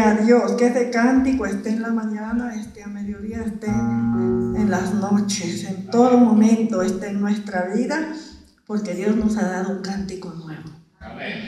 Gloria a Dios. Que ese cántico esté en la mañana, esté a mediodía, esté en las noches, en todo momento, esté en nuestra vida, porque Dios nos ha dado un cántico nuevo. Amén.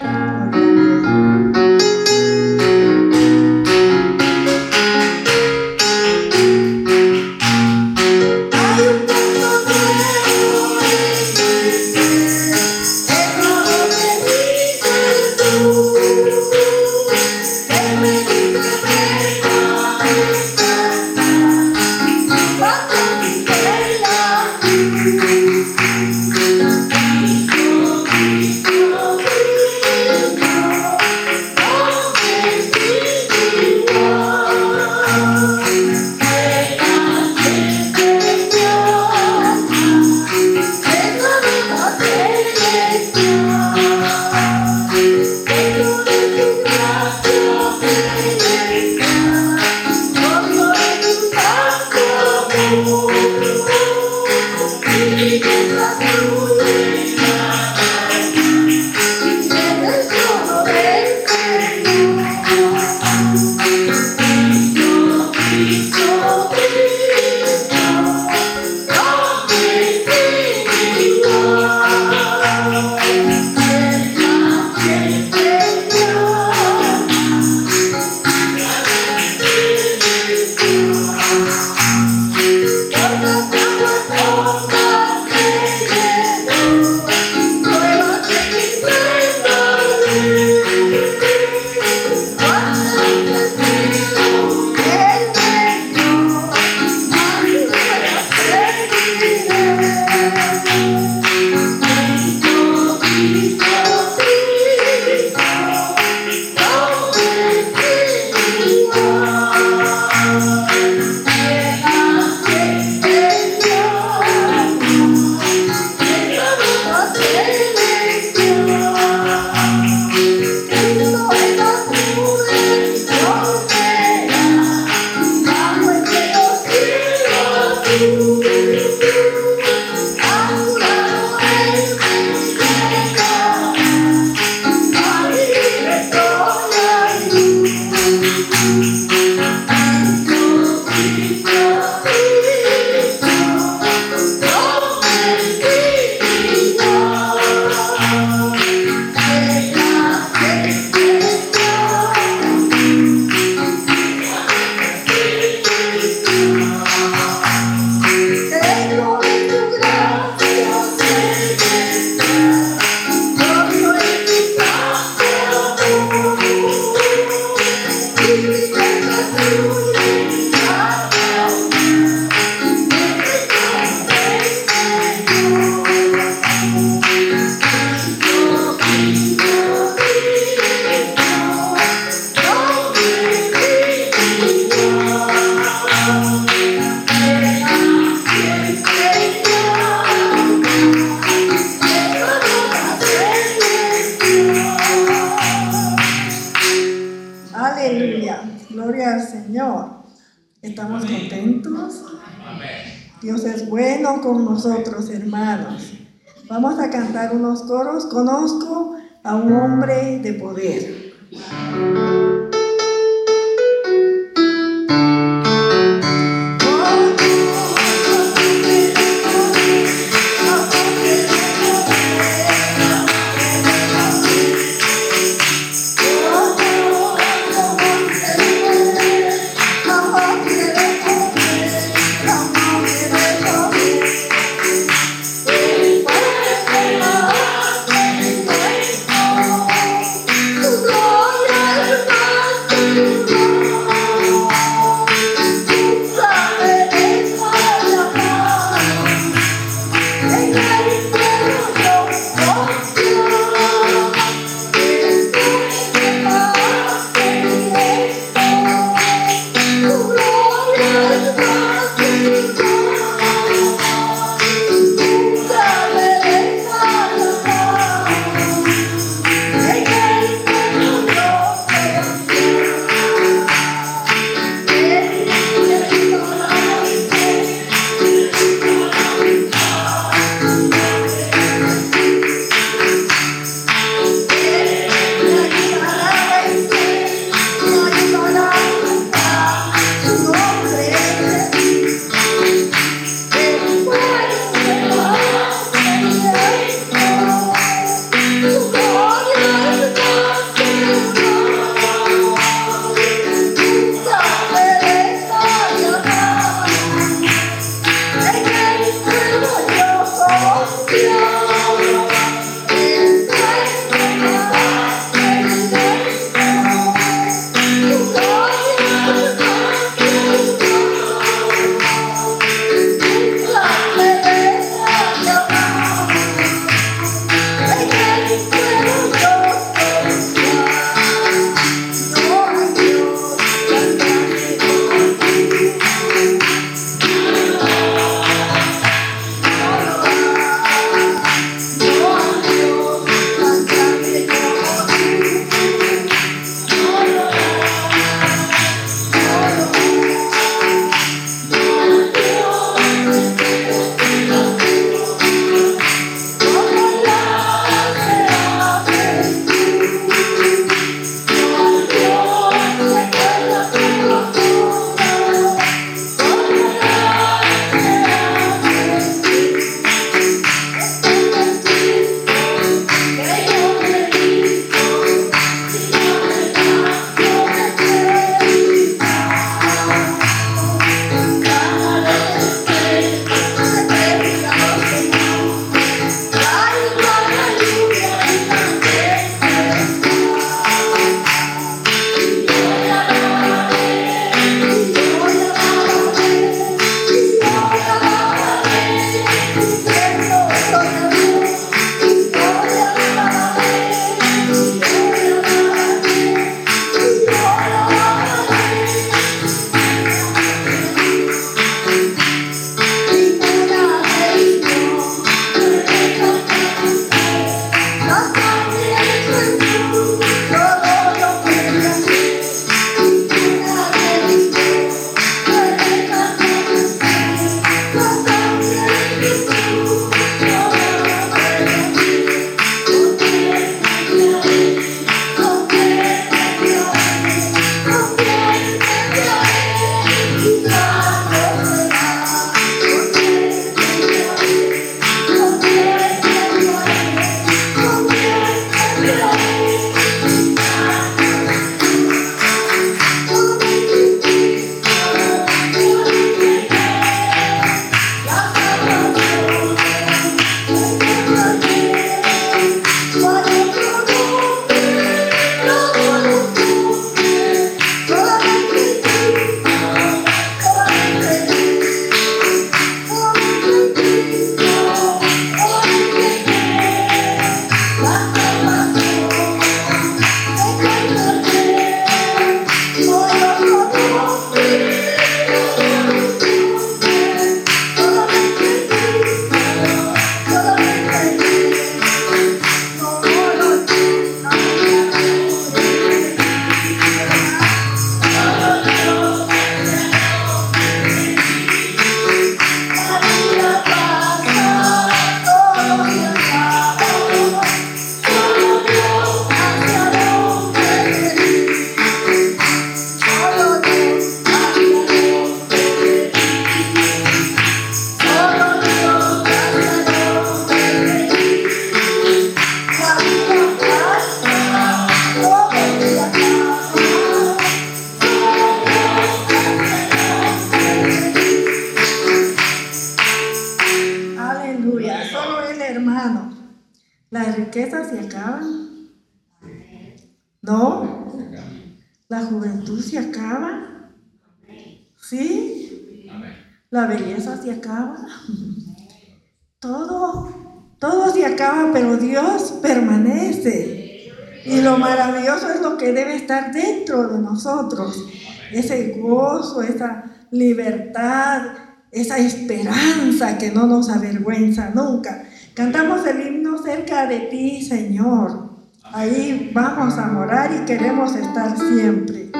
Nosotros. Ese gozo, esa libertad, esa esperanza que no nos avergüenza nunca. Cantamos el himno cerca de ti, Señor. Ahí vamos a morar y queremos estar siempre.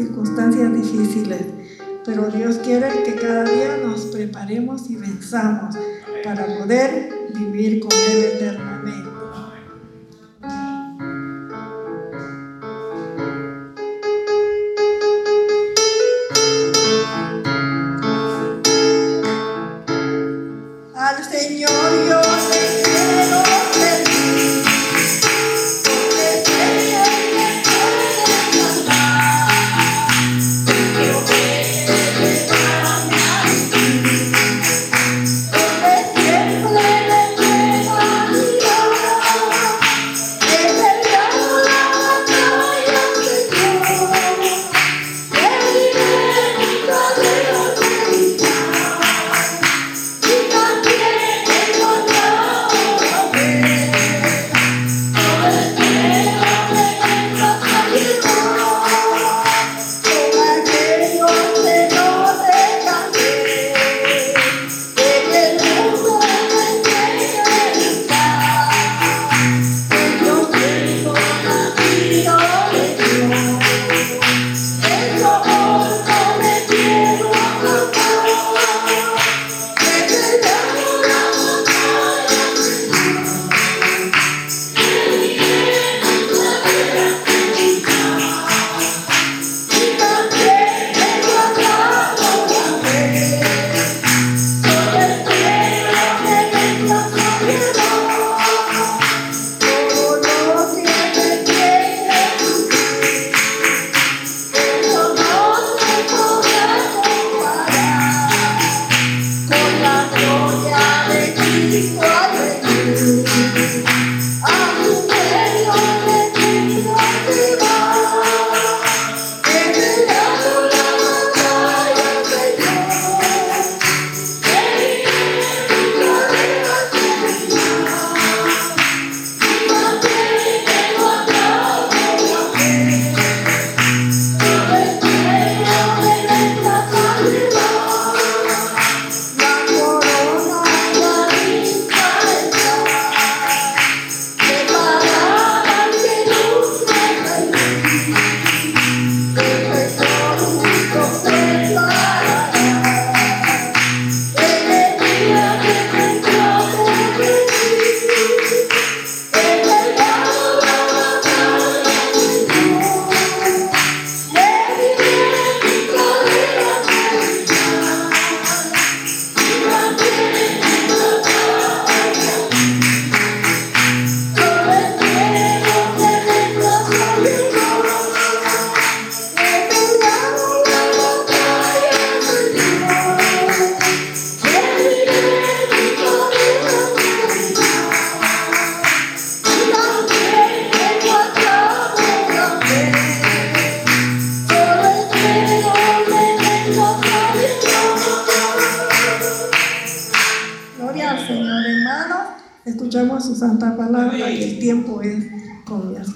Circunstancias difíciles. Pero Dios quiere que cada día nos preparemos y venzamos para poder vivir con Él eternamente.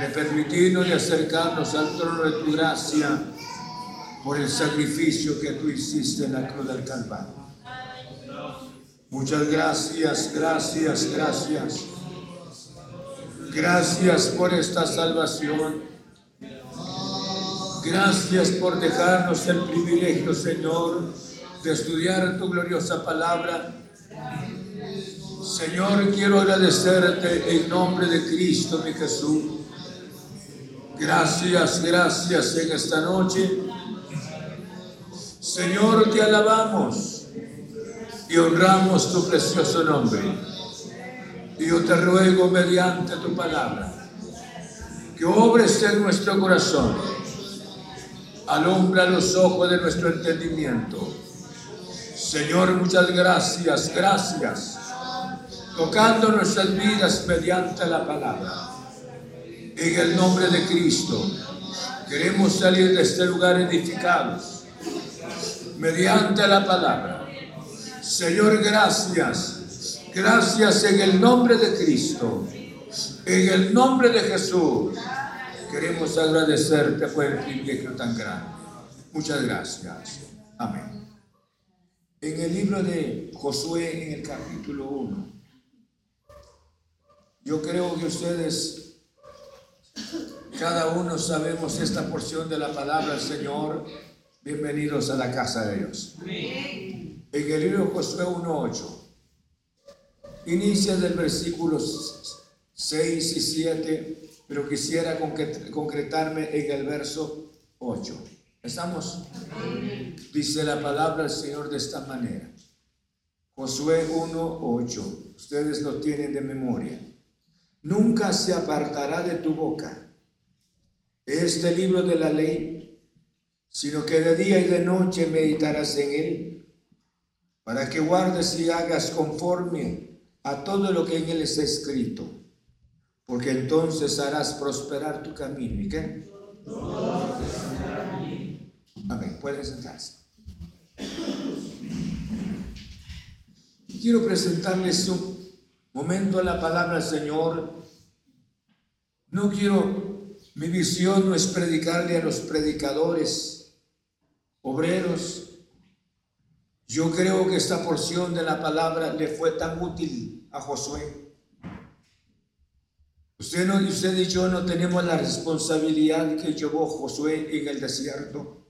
de permitirnos y acercarnos al trono de tu gracia por el sacrificio que tú hiciste en la cruz del Calvario. Muchas gracias, gracias, gracias. Gracias por esta salvación. Gracias por dejarnos el privilegio, Señor, de estudiar tu gloriosa palabra. Señor, quiero agradecerte en nombre de Cristo, mi Jesús. Gracias, gracias en esta noche. Señor, te alabamos y honramos tu precioso nombre. Y yo te ruego mediante tu palabra que obres en nuestro corazón, alumbra los ojos de nuestro entendimiento Señor, muchas gracias, gracias. tocando nuestras vidas mediante la palabra. En el nombre de Cristo, queremos salir de este lugar edificados mediante la palabra. Señor, gracias. Gracias en el nombre de Cristo. En el nombre de Jesús. Queremos agradecerte por el privilegio tan grande. Muchas gracias. Amén. En el libro de Josué, en el capítulo 1, yo creo que ustedes, cada uno sabemos esta porción de la palabra Señor. Bienvenidos a la casa de Dios. En el libro Josué 1.8, inicia del versículo 6 y 7, pero quisiera concretarme en el verso 8. ¿Estamos? Dice la palabra del Señor de esta manera. Josué 1.8. Ustedes lo tienen de memoria. Nunca se apartará de tu boca este libro de la ley, sino que de día y de noche meditarás en él, para que guardes y hagas conforme a todo lo que en él está escrito, porque entonces harás prosperar tu camino. ¿Y qué? Amén. Pueden sentarse. Quiero presentarles un momento la palabra Señor. No quiero, mi visión no es predicarle a los predicadores, obreros. Yo creo que esta porción de la palabra le fue tan útil a Josué. Usted, no, usted y yo no tenemos la responsabilidad que llevó Josué en el desierto.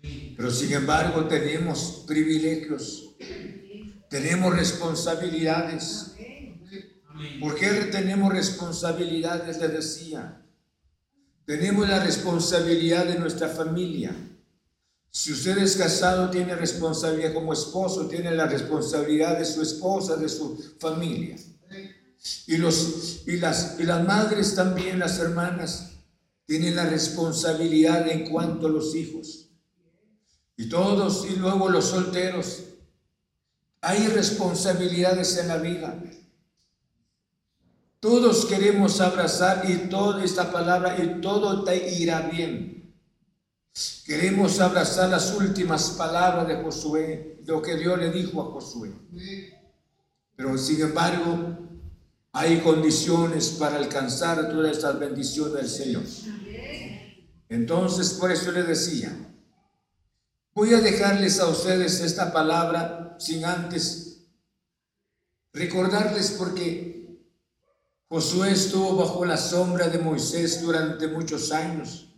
Pero sin embargo tenemos privilegios, tenemos responsabilidades. ¿Por qué tenemos responsabilidades? Le decía. Tenemos la responsabilidad de nuestra familia. Si usted es casado, tiene responsabilidad como esposo, tiene la responsabilidad de su esposa, de su familia. Y, los, y, las, y las madres también, las hermanas, tienen la responsabilidad en cuanto a los hijos. Y todos, y luego los solteros. Hay responsabilidades en la vida. Todos queremos abrazar y toda esta palabra y todo te irá bien. Queremos abrazar las últimas palabras de Josué, lo que Dios le dijo a Josué. Pero sin embargo, hay condiciones para alcanzar todas estas bendiciones del Señor. Entonces, por eso le decía, Voy a dejarles a ustedes esta palabra sin antes recordarles porque Josué estuvo bajo la sombra de Moisés durante muchos años.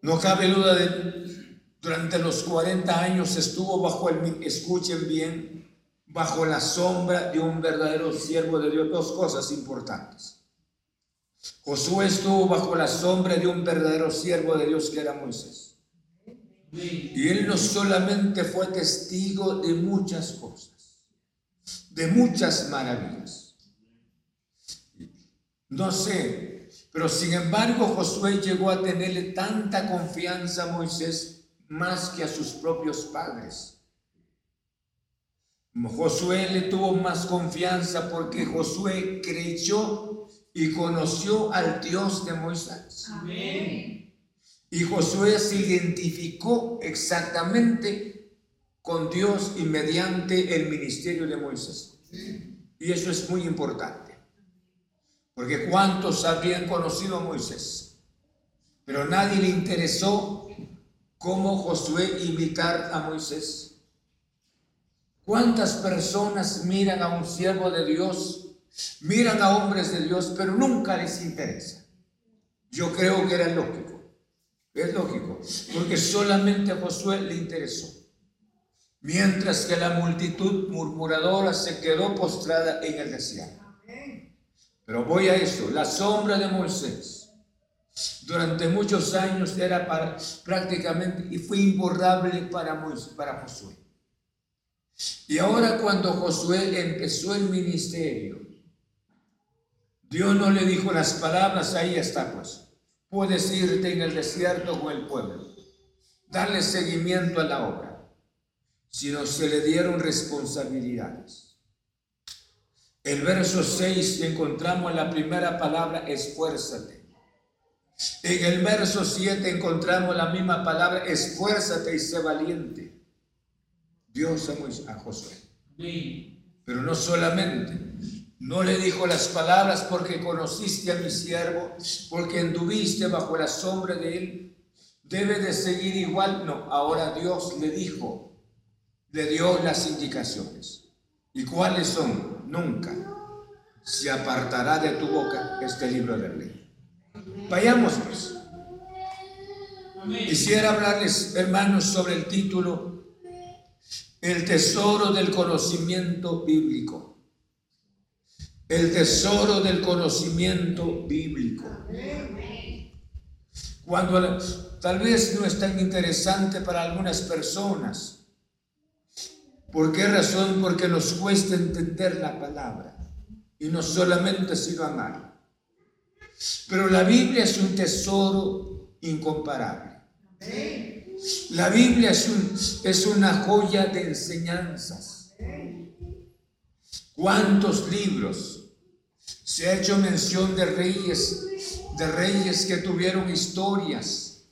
No cabe duda de durante los 40 años estuvo bajo el, escuchen bien, bajo la sombra de un verdadero siervo de Dios. Dos cosas importantes. Josué estuvo bajo la sombra de un verdadero siervo de Dios que era Moisés. Y él no solamente fue testigo de muchas cosas, de muchas maravillas. No sé, pero sin embargo Josué llegó a tenerle tanta confianza a Moisés más que a sus propios padres. Josué le tuvo más confianza porque Josué creyó y conoció al Dios de Moisés. Y Josué se identificó exactamente con Dios y mediante el ministerio de Moisés. Y eso es muy importante. Porque cuántos habían conocido a Moisés, pero nadie le interesó cómo Josué imitar a Moisés. ¿Cuántas personas miran a un siervo de Dios miran a hombres de Dios, pero nunca les interesa. Yo creo que era lógico. Es lógico, porque solamente a Josué le interesó. Mientras que la multitud murmuradora se quedó postrada en el desierto. Pero voy a eso, la sombra de Moisés durante muchos años era prácticamente y fue imborrable para, para Josué. Y ahora cuando Josué empezó el ministerio, Dios no le dijo las palabras, ahí está pues. Puedes irte en el desierto con el pueblo, darle seguimiento a la obra. Sino se le dieron responsabilidades. El verso 6 encontramos la primera palabra, esfuérzate. En el verso 7 encontramos la misma palabra, esfuérzate y sé valiente. Dios a Josué. Pero no solamente, no le dijo las palabras porque conociste a mi siervo, porque anduviste bajo la sombra de él, debe de seguir igual. No, ahora Dios le dijo, le dio las indicaciones. ¿Y cuáles son? Nunca se apartará de tu boca este libro de ley. Vayamos pues. Quisiera hablarles, hermanos, sobre el título El tesoro del conocimiento bíblico. El tesoro del conocimiento bíblico. Cuando tal vez no es tan interesante para algunas personas, ¿Por qué razón? Porque nos cuesta entender la palabra y no solamente sino amar. Pero la Biblia es un tesoro incomparable. La Biblia es, un, es una joya de enseñanzas. ¿Cuántos libros? Se ha hecho mención de reyes, de reyes que tuvieron historias.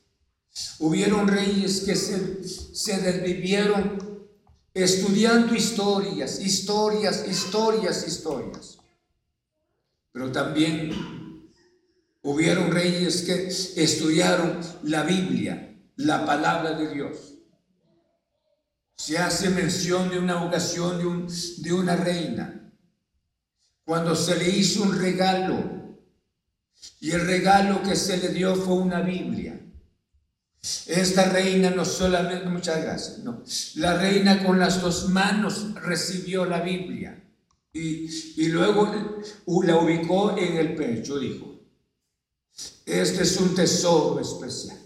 Hubieron reyes que se desvivieron estudiando historias, historias, historias, historias. Pero también hubieron reyes que estudiaron la Biblia, la palabra de Dios. Se hace mención de una ocasión de, un, de una reina, cuando se le hizo un regalo, y el regalo que se le dio fue una Biblia. Esta reina no solamente, muchas gracias, no, la reina con las dos manos recibió la Biblia y, luego la ubicó en el pecho, dijo, este es un tesoro especial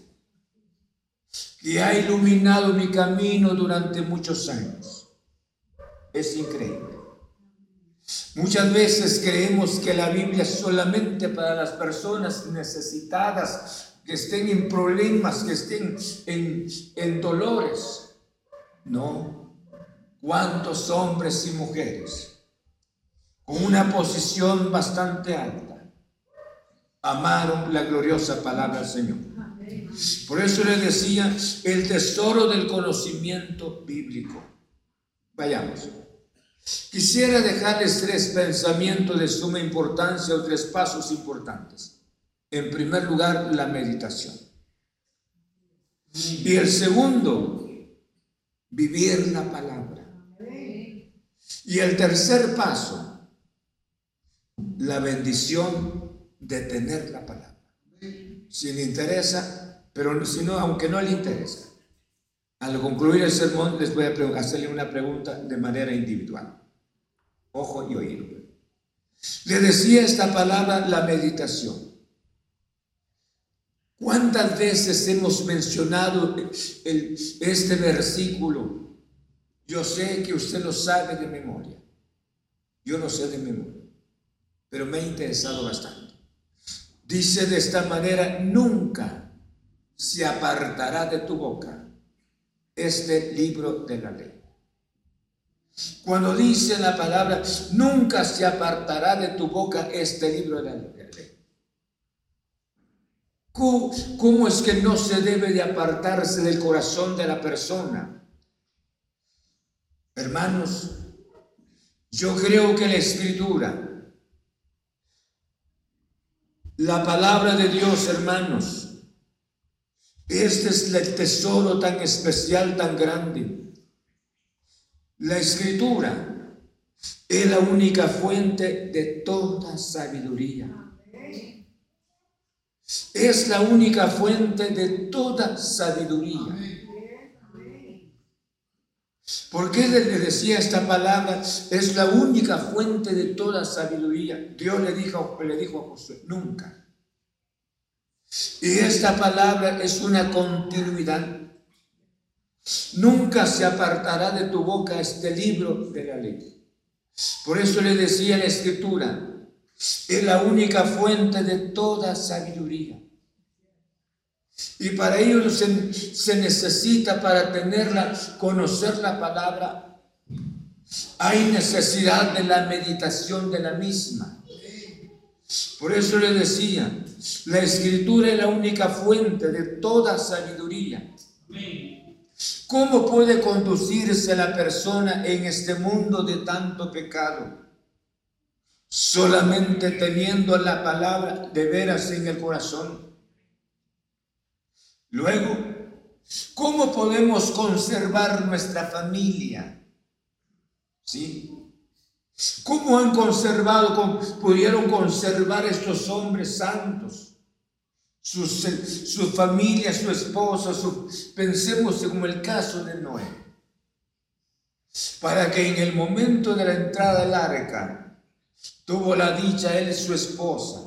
que ha iluminado mi camino durante muchos años. Es increíble. Muchas veces creemos que la Biblia es solamente para las personas necesitadas que estén en problemas, que estén en, dolores. No. ¿Cuántos hombres y mujeres con una posición bastante alta amaron la gloriosa palabra del Señor? Por eso le decía el tesoro del conocimiento bíblico. Vayamos. Quisiera dejarles tres pensamientos de suma importancia o tres pasos importantes. En primer lugar, la meditación. Y el segundo, vivir la palabra. Y el tercer paso, la bendición de tener la palabra. Si le interesa, pero si no, aunque no le interesa. Al concluir el sermón les voy a hacerle una pregunta de manera individual. Ojo y oído. Le decía esta palabra la meditación. ¿Cuántas veces hemos mencionado este versículo? Yo sé que usted lo sabe de memoria. Yo no sé de memoria, pero me ha interesado bastante. Dice de esta manera, nunca se apartará de tu boca este libro de la ley. Cuando dice la palabra, nunca se apartará de tu boca este libro de la ley. ¿Cómo, es que no se debe de apartarse del corazón de la persona? Hermanos, yo creo que la escritura, la palabra de Dios, hermanos, este es el tesoro tan especial, tan grande. La escritura es la única fuente de toda sabiduría. Es la única fuente de toda sabiduría. ¿Por qué le decía esta palabra? Es la única fuente de toda sabiduría. Dios le dijo, le dijo a Josué, nunca. Y esta palabra es una continuidad. Nunca se apartará de tu boca este libro de la ley. Por eso le decía la escritura, es la única fuente de toda sabiduría. Y para ello se, se necesita, para tenerla, conocer la palabra, hay necesidad de la meditación de la misma. Por eso le decía, la escritura es la única fuente de toda sabiduría. ¿Cómo puede conducirse la persona en este mundo de tanto pecado? Solamente teniendo la palabra de veras en el corazón. Luego, ¿cómo podemos conservar nuestra familia? ¿Sí? ¿Cómo han conservado, pudieron conservar estos hombres santos? Su, su familia, su esposa, su, pensemos como el caso de Noé. Para que en el momento de la entrada al arca tuvo la dicha él y su esposa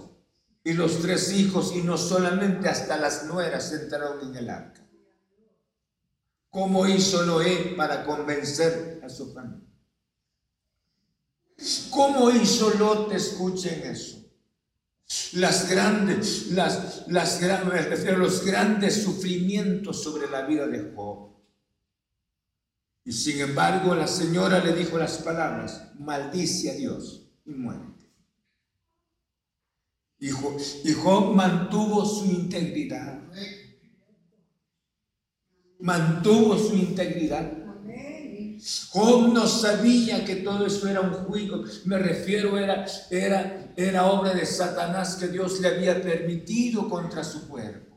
y los tres hijos y no solamente hasta las nueras entraron en el arca. ¿Cómo hizo Noé para convencer a su familia? ¿Cómo hizo Lot? Escuchen eso. Las grandes, las, las, los grandes sufrimientos sobre la vida de Job. Y sin embargo, la señora le dijo las palabras, maldice a Dios y muerte. Y Job mantuvo su integridad. Mantuvo su integridad. Job no sabía que todo eso era un juicio, me refiero, era, era, era obra de Satanás que Dios le había permitido contra su cuerpo.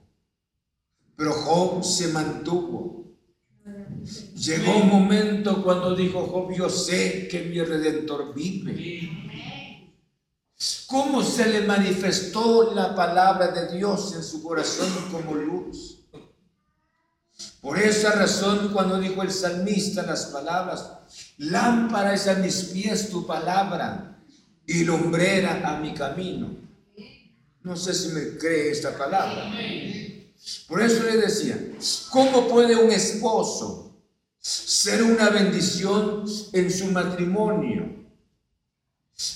Pero Job se mantuvo. Llegó un momento cuando dijo Job, yo sé que mi redentor vive. ¿Cómo se le manifestó la palabra de Dios en su corazón como luz? Por esa razón, cuando dijo el salmista las palabras, lámpara es a mis pies tu palabra y lumbrera a mi camino. No sé si me cree esta palabra. Por eso le decía, ¿cómo puede un esposo ser una bendición en su matrimonio?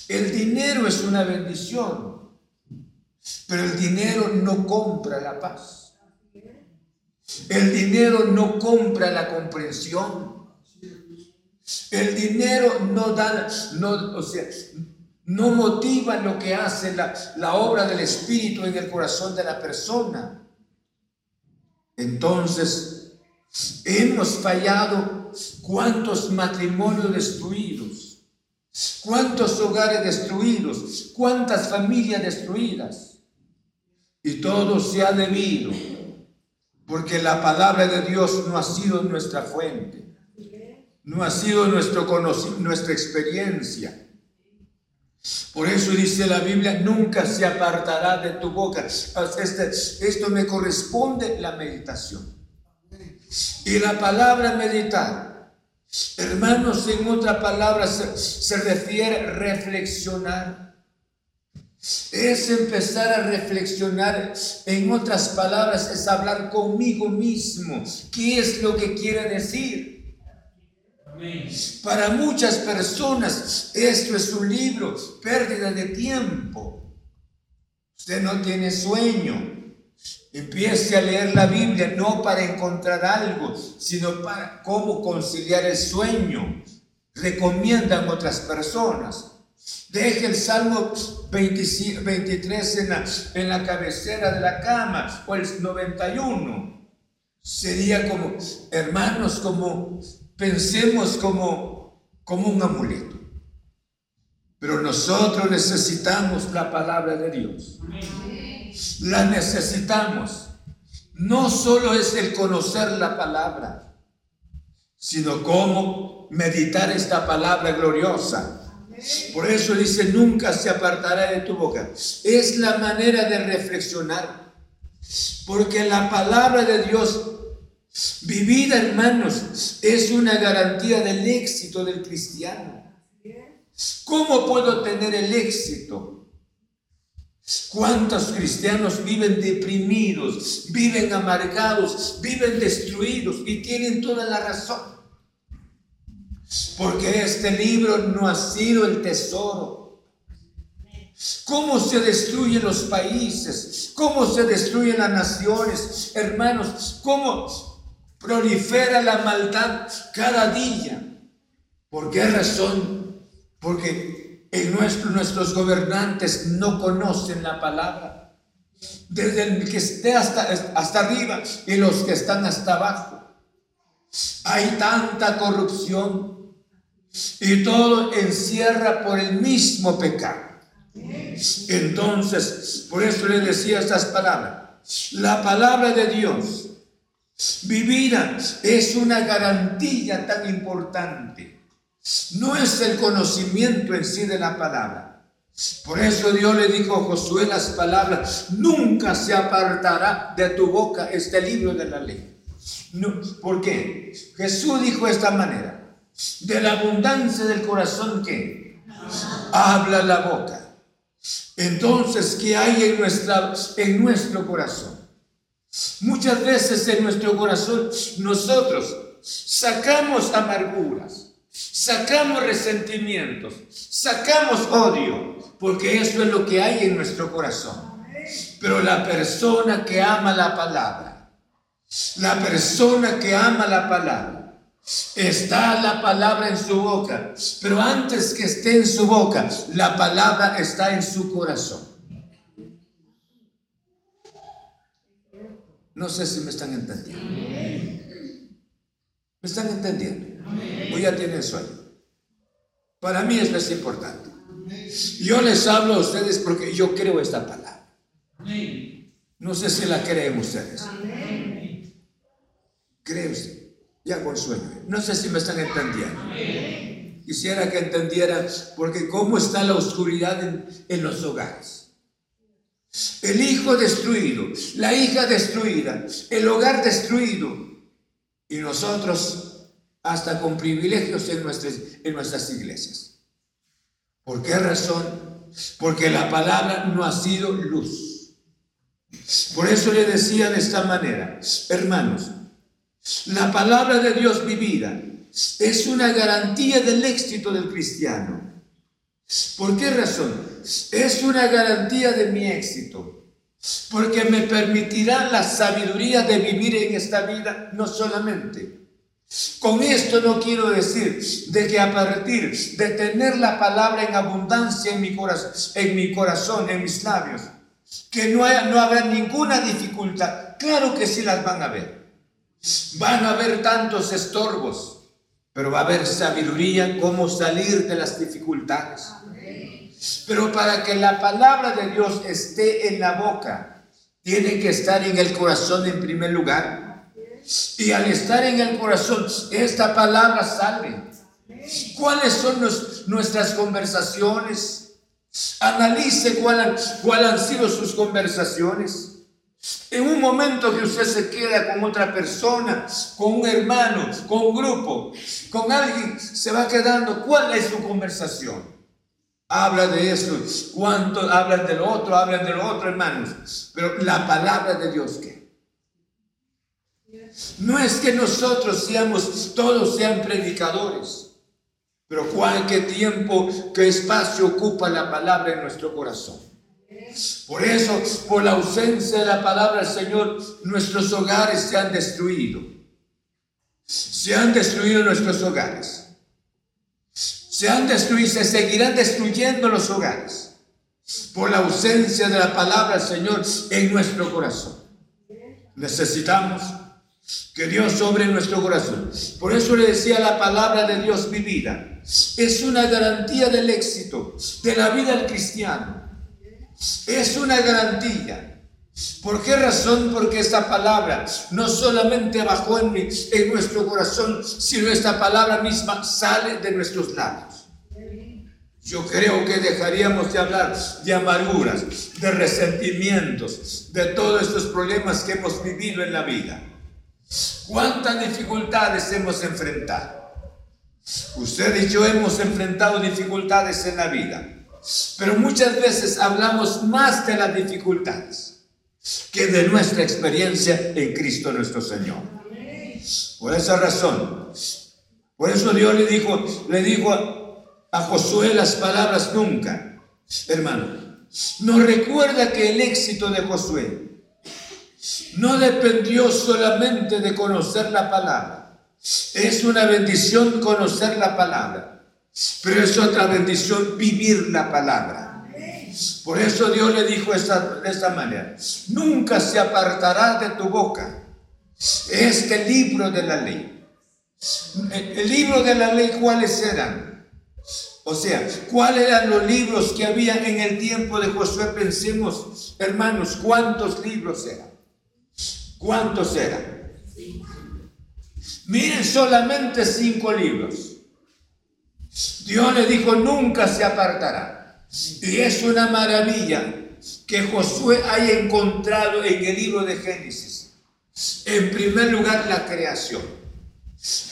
El dinero es una bendición, pero el dinero no compra la paz. El dinero no compra la comprensión. El dinero no da, no, o sea, no motiva lo que hace la, la obra del Espíritu en el corazón de la persona. Entonces, hemos fallado cuántos matrimonios destruidos, cuántos hogares destruidos, cuántas familias destruidas. Y todo se ha debido porque la palabra de Dios no ha sido nuestra fuente, no ha sido nuestro nuestra experiencia. Por eso dice la Biblia, nunca se apartará de tu boca. Este, esto me corresponde la meditación. Y la palabra meditar, hermanos, en otra palabra se, se refiere reflexionar es empezar a reflexionar, en otras palabras, es hablar conmigo mismo. ¿Qué es lo que quiere decir? Para muchas personas esto es un libro, pérdida de tiempo. Usted no tiene sueño. Empiece a leer la Biblia no para encontrar algo, sino para cómo conciliar el sueño. Recomiendan otras personas. Deje el Salmo 23 en la, cabecera de la cama o el 91. Sería como, hermanos, como, pensemos como, como un amuleto. Pero nosotros necesitamos la palabra de Dios. La necesitamos. No solo es el conocer la palabra, sino cómo meditar esta palabra gloriosa por eso dice, nunca se apartará de tu boca. Es la manera de reflexionar. Porque la palabra de Dios vivida, hermanos, es una garantía del éxito del cristiano. ¿Cómo puedo tener el éxito? ¿Cuántos cristianos viven deprimidos, viven amargados, viven destruidos y tienen toda la razón? Porque este libro no ha sido el tesoro cómo se destruyen los países, cómo se destruyen las naciones, hermanos, cómo prolifera la maldad cada día. ¿Por qué razón? Porque en nuestro, nuestros gobernantes no conocen la palabra. Desde el que esté hasta, hasta arriba y los que están hasta abajo. Hay tanta corrupción y todo encierra por el mismo pecado. Entonces, por eso le decía estas palabras. La palabra de Dios vivida es una garantía tan importante. No es el conocimiento en sí de la palabra. Por eso Dios le dijo a Josué las palabras, nunca se apartará de tu boca este libro de la ley. No, ¿Por qué? Jesús dijo de esta manera, de la abundancia del corazón que habla la boca. Entonces, ¿qué hay en, nuestra, en nuestro corazón? Muchas veces en nuestro corazón nosotros sacamos amarguras, sacamos resentimientos, sacamos odio, porque eso es lo que hay en nuestro corazón. Pero la persona que ama la palabra, la persona que ama la palabra, Está la palabra en su boca, pero antes que esté en su boca, la palabra está en su corazón. No sé si me están entendiendo. ¿Me están entendiendo? O ya tienen sueño. Para mí es más importante. Yo les hablo a ustedes porque yo creo esta palabra. No sé si la creen ustedes. ¿Cree usted? ya con sueño. No sé si me están entendiendo. Quisiera que entendieran, porque cómo está la oscuridad en, los hogares. El hijo destruido, la hija destruida, el hogar destruido. Y nosotros hasta con privilegios en nuestras, iglesias. ¿Por qué razón? Porque la palabra no ha sido luz. Por eso le decía de esta manera, hermanos, la palabra de Dios vivida es una garantía del éxito del cristiano. ¿Por qué razón? Es una garantía de mi éxito. Porque me permitirá la sabiduría de vivir en esta vida, no solamente. Con esto no quiero decir de que a partir de tener la palabra en abundancia en mi corazón, en, mi corazón, en mis labios, que no, no habrá ninguna dificultad. Claro que sí las van a ver. Van a haber tantos estorbos, pero va a haber sabiduría cómo salir de las dificultades. Pero para que la palabra de Dios esté en la boca, tiene que estar en el corazón en primer lugar. Y al estar en el corazón, esta palabra sale. ¿Cuáles son nuestras conversaciones? Analice cuáles han sido sus conversaciones. En un momento que usted se queda con otra persona, con un hermano, con un grupo, con alguien, se va quedando, ¿cuál es su conversación? Habla de eso, cuánto hablan de lo otro, hablan de lo otro, hermanos. Pero la palabra de Dios, ¿qué? No es que nosotros seamos, todos sean predicadores, pero cuál, qué tiempo, qué espacio ocupa la palabra en nuestro corazón. Por eso, por la ausencia de la palabra Señor, nuestros hogares se han destruido. Se han destruido nuestros hogares. Se han destruido, se seguirán destruyendo los hogares. Por la ausencia de la palabra Señor en nuestro corazón. Necesitamos que Dios sobre nuestro corazón. Por eso le decía la palabra de Dios vivida. Es una garantía del éxito de la vida del cristiano. Es una garantía. ¿Por qué razón? Porque esta palabra no solamente bajó en, en nuestro corazón, sino esta palabra misma sale de nuestros labios. Yo creo que dejaríamos de hablar de amarguras, de resentimientos, de todos estos problemas que hemos vivido en la vida. ¿Cuántas dificultades hemos enfrentado? Usted y yo hemos enfrentado dificultades en la vida. Pero muchas veces hablamos más de las dificultades que de nuestra experiencia en Cristo nuestro Señor. Por esa razón, por eso Dios le dijo, le dijo a, Josué las palabras nunca, hermano, nos recuerda que el éxito de Josué no dependió solamente de conocer la palabra. Es una bendición conocer la palabra, pero es otra bendición vivir la palabra. Por eso Dios le dijo de esta manera, nunca se apartará de tu boca este libro de la ley. El libro de la ley, ¿cuáles eran? O sea, ¿cuáles eran los libros que había en el tiempo de Josué? Pensemos, hermanos, ¿cuántos libros eran? ¿Cuántos eran? Miren, solamente cinco libros. Dios le dijo, nunca se apartará. Y es una maravilla que Josué haya encontrado en el libro de Génesis. En primer lugar, la creación.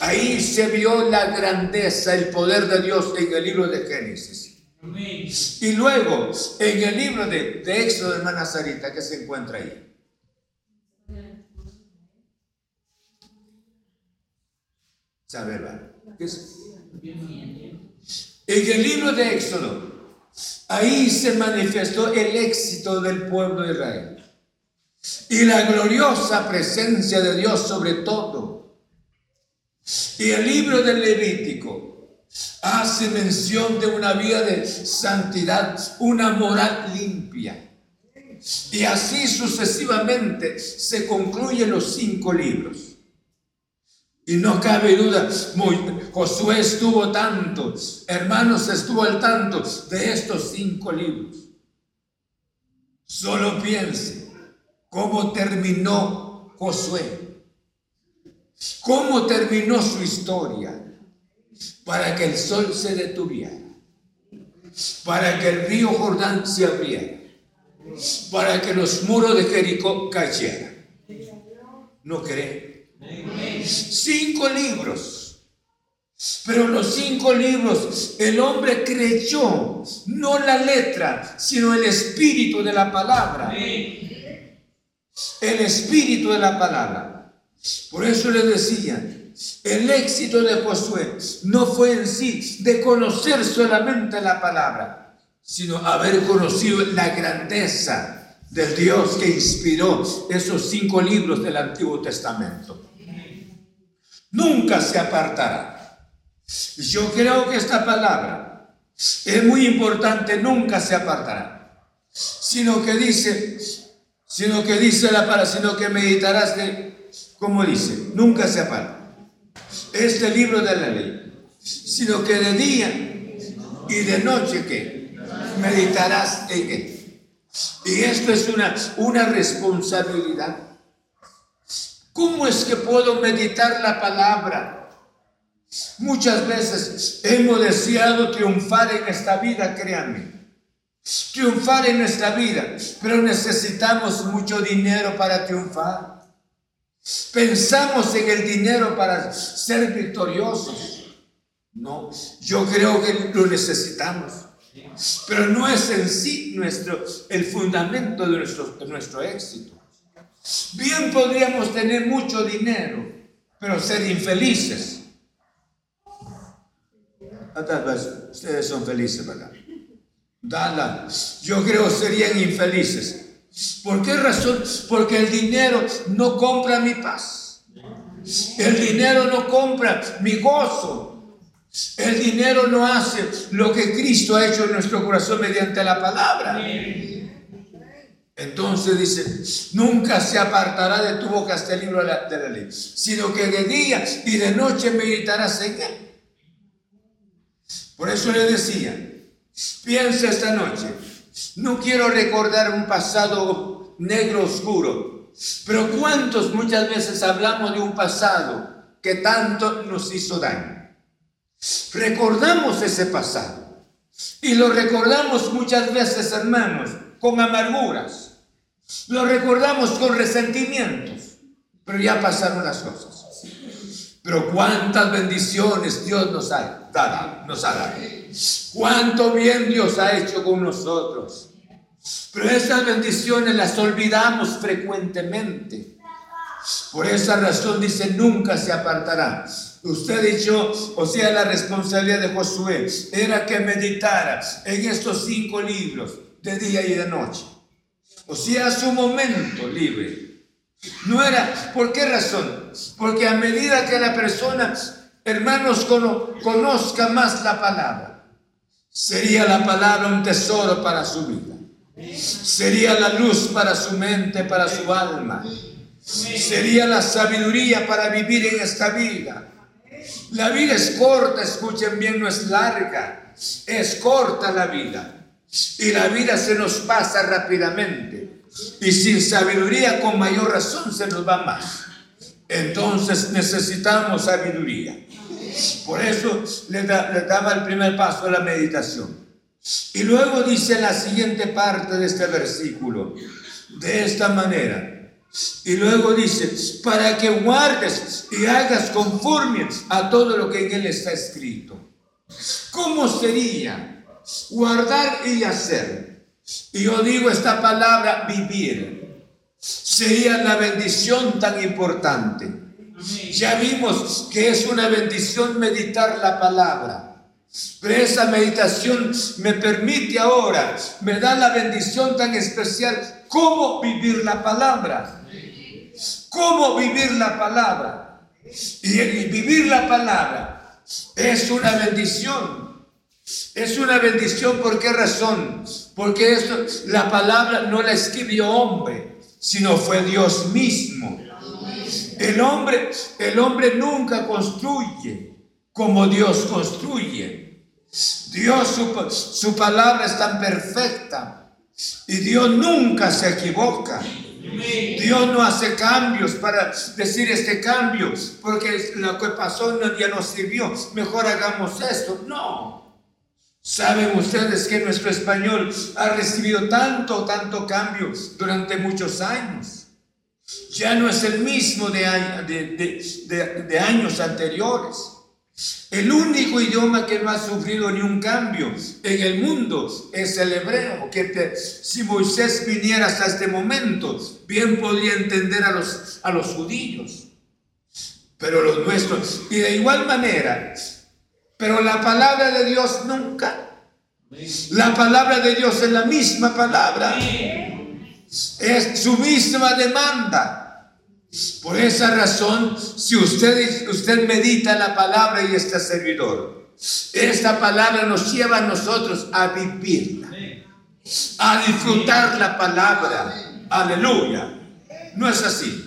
Ahí se vio la grandeza, el poder de Dios en el libro de Génesis. Y luego, en el libro de, de Éxodo, hermana Sarita, que se encuentra ahí. En el libro de Éxodo, ahí se manifestó el éxito del pueblo de Israel y la gloriosa presencia de Dios sobre todo. Y el libro del Levítico hace mención de una vida de santidad, una moral limpia. Y así sucesivamente se concluyen los cinco libros. Y no cabe duda, Josué estuvo tanto, hermanos, estuvo al tanto de estos cinco libros. Solo piense cómo terminó Josué, cómo terminó su historia, para que el sol se detuviera, para que el río Jordán se abriera, para que los muros de Jericó cayeran. ¿No cree? Cinco libros. Pero los cinco libros, el hombre creyó, no la letra, sino el espíritu de la palabra. El espíritu de la palabra. Por eso le decía, el éxito de Josué no fue en sí de conocer solamente la palabra, sino haber conocido la grandeza del Dios que inspiró esos cinco libros del Antiguo Testamento nunca se apartará. Yo creo que esta palabra es muy importante, nunca se apartará. Sino que dice, sino que dice la palabra, sino que meditarás de, como dice, nunca se aparta. Este libro de la ley, sino que de día y de noche que meditarás en él. Y esto es una, una responsabilidad ¿Cómo es que puedo meditar la palabra? Muchas veces hemos deseado triunfar en esta vida, créanme. Triunfar en nuestra vida, pero necesitamos mucho dinero para triunfar. Pensamos en el dinero para ser victoriosos. No, yo creo que lo necesitamos. Pero no es en sí nuestro, el fundamento de nuestro, de nuestro éxito. Bien podríamos tener mucho dinero, pero ser infelices. ¿Cuántas veces ustedes son felices, verdad? Dala, yo creo serían infelices. ¿Por qué razón? Porque el dinero no compra mi paz. El dinero no compra mi gozo. El dinero no hace lo que Cristo ha hecho en nuestro corazón mediante la palabra. Entonces dice, nunca se apartará de tu boca este libro de la, ley, sino que de día y de noche meditarás en él. Por eso le decía, piensa esta noche, no quiero recordar un pasado negro oscuro, pero ¿cuántos muchas veces hablamos de un pasado que tanto nos hizo daño? Recordamos ese pasado y lo recordamos muchas veces, hermanos, con amarguras. Lo recordamos con resentimientos. Pero ya pasaron las cosas. Pero cuántas bendiciones Dios nos ha dado. Nos ha dado. Cuánto bien Dios ha hecho con nosotros. Pero estas bendiciones las olvidamos frecuentemente. Por esa razón dice, nunca se apartará. Usted y yo, o sea, la responsabilidad de Josué era que meditara en estos cinco libros de día y de noche. O sea, su momento libre. No era, ¿por qué razón? Porque a medida que la persona, hermanos, conozca más la palabra, sería la palabra un tesoro para su vida. Sería la luz para su mente, para su alma. Sería la sabiduría para vivir en esta vida. La vida es corta, escuchen bien, no es larga. Es corta la vida. Y la vida se nos pasa rápidamente. Y sin sabiduría, con mayor razón, se nos va más. Entonces necesitamos sabiduría. Por eso le, daba el primer paso a la meditación. Y luego dice la siguiente parte de este versículo, de esta manera. Y luego dice, para que guardes y hagas conforme a todo lo que en él está escrito. ¿Cómo sería guardar y hacer? Y yo digo esta palabra, vivir. Sería la bendición tan importante. Ya vimos que es una bendición meditar la palabra. Pero esa meditación me permite ahora, me da la bendición tan especial, cómo vivir la palabra. Cómo vivir la palabra. Y, vivir la palabra es una bendición. Es una bendición, ¿por qué razón? Porque esto, la palabra no la escribió hombre, sino fue Dios mismo. El hombre, el hombre nunca construye como Dios construye. Dios, su, su palabra es tan perfecta y Dios nunca se equivoca. Dios no hace cambios para decir este cambio, porque lo que pasó ya no sirvió, mejor hagamos esto. No. Saben ustedes que nuestro español ha recibido tanto, tanto cambio durante muchos años. Ya no es el mismo de, años anteriores. El único idioma que no ha sufrido ni un cambio en el mundo es el hebreo, que si Moisés viniera hasta este momento, bien podría entender a los judíos, pero los nuestros, y de igual manera, pero la palabra de Dios nunca. La palabra de Dios es la misma palabra. Es su misma demanda. Por esa razón, si usted, usted medita la palabra y está servidor, esta palabra nos lleva a nosotros a vivirla, a disfrutar la palabra. Aleluya. No es así.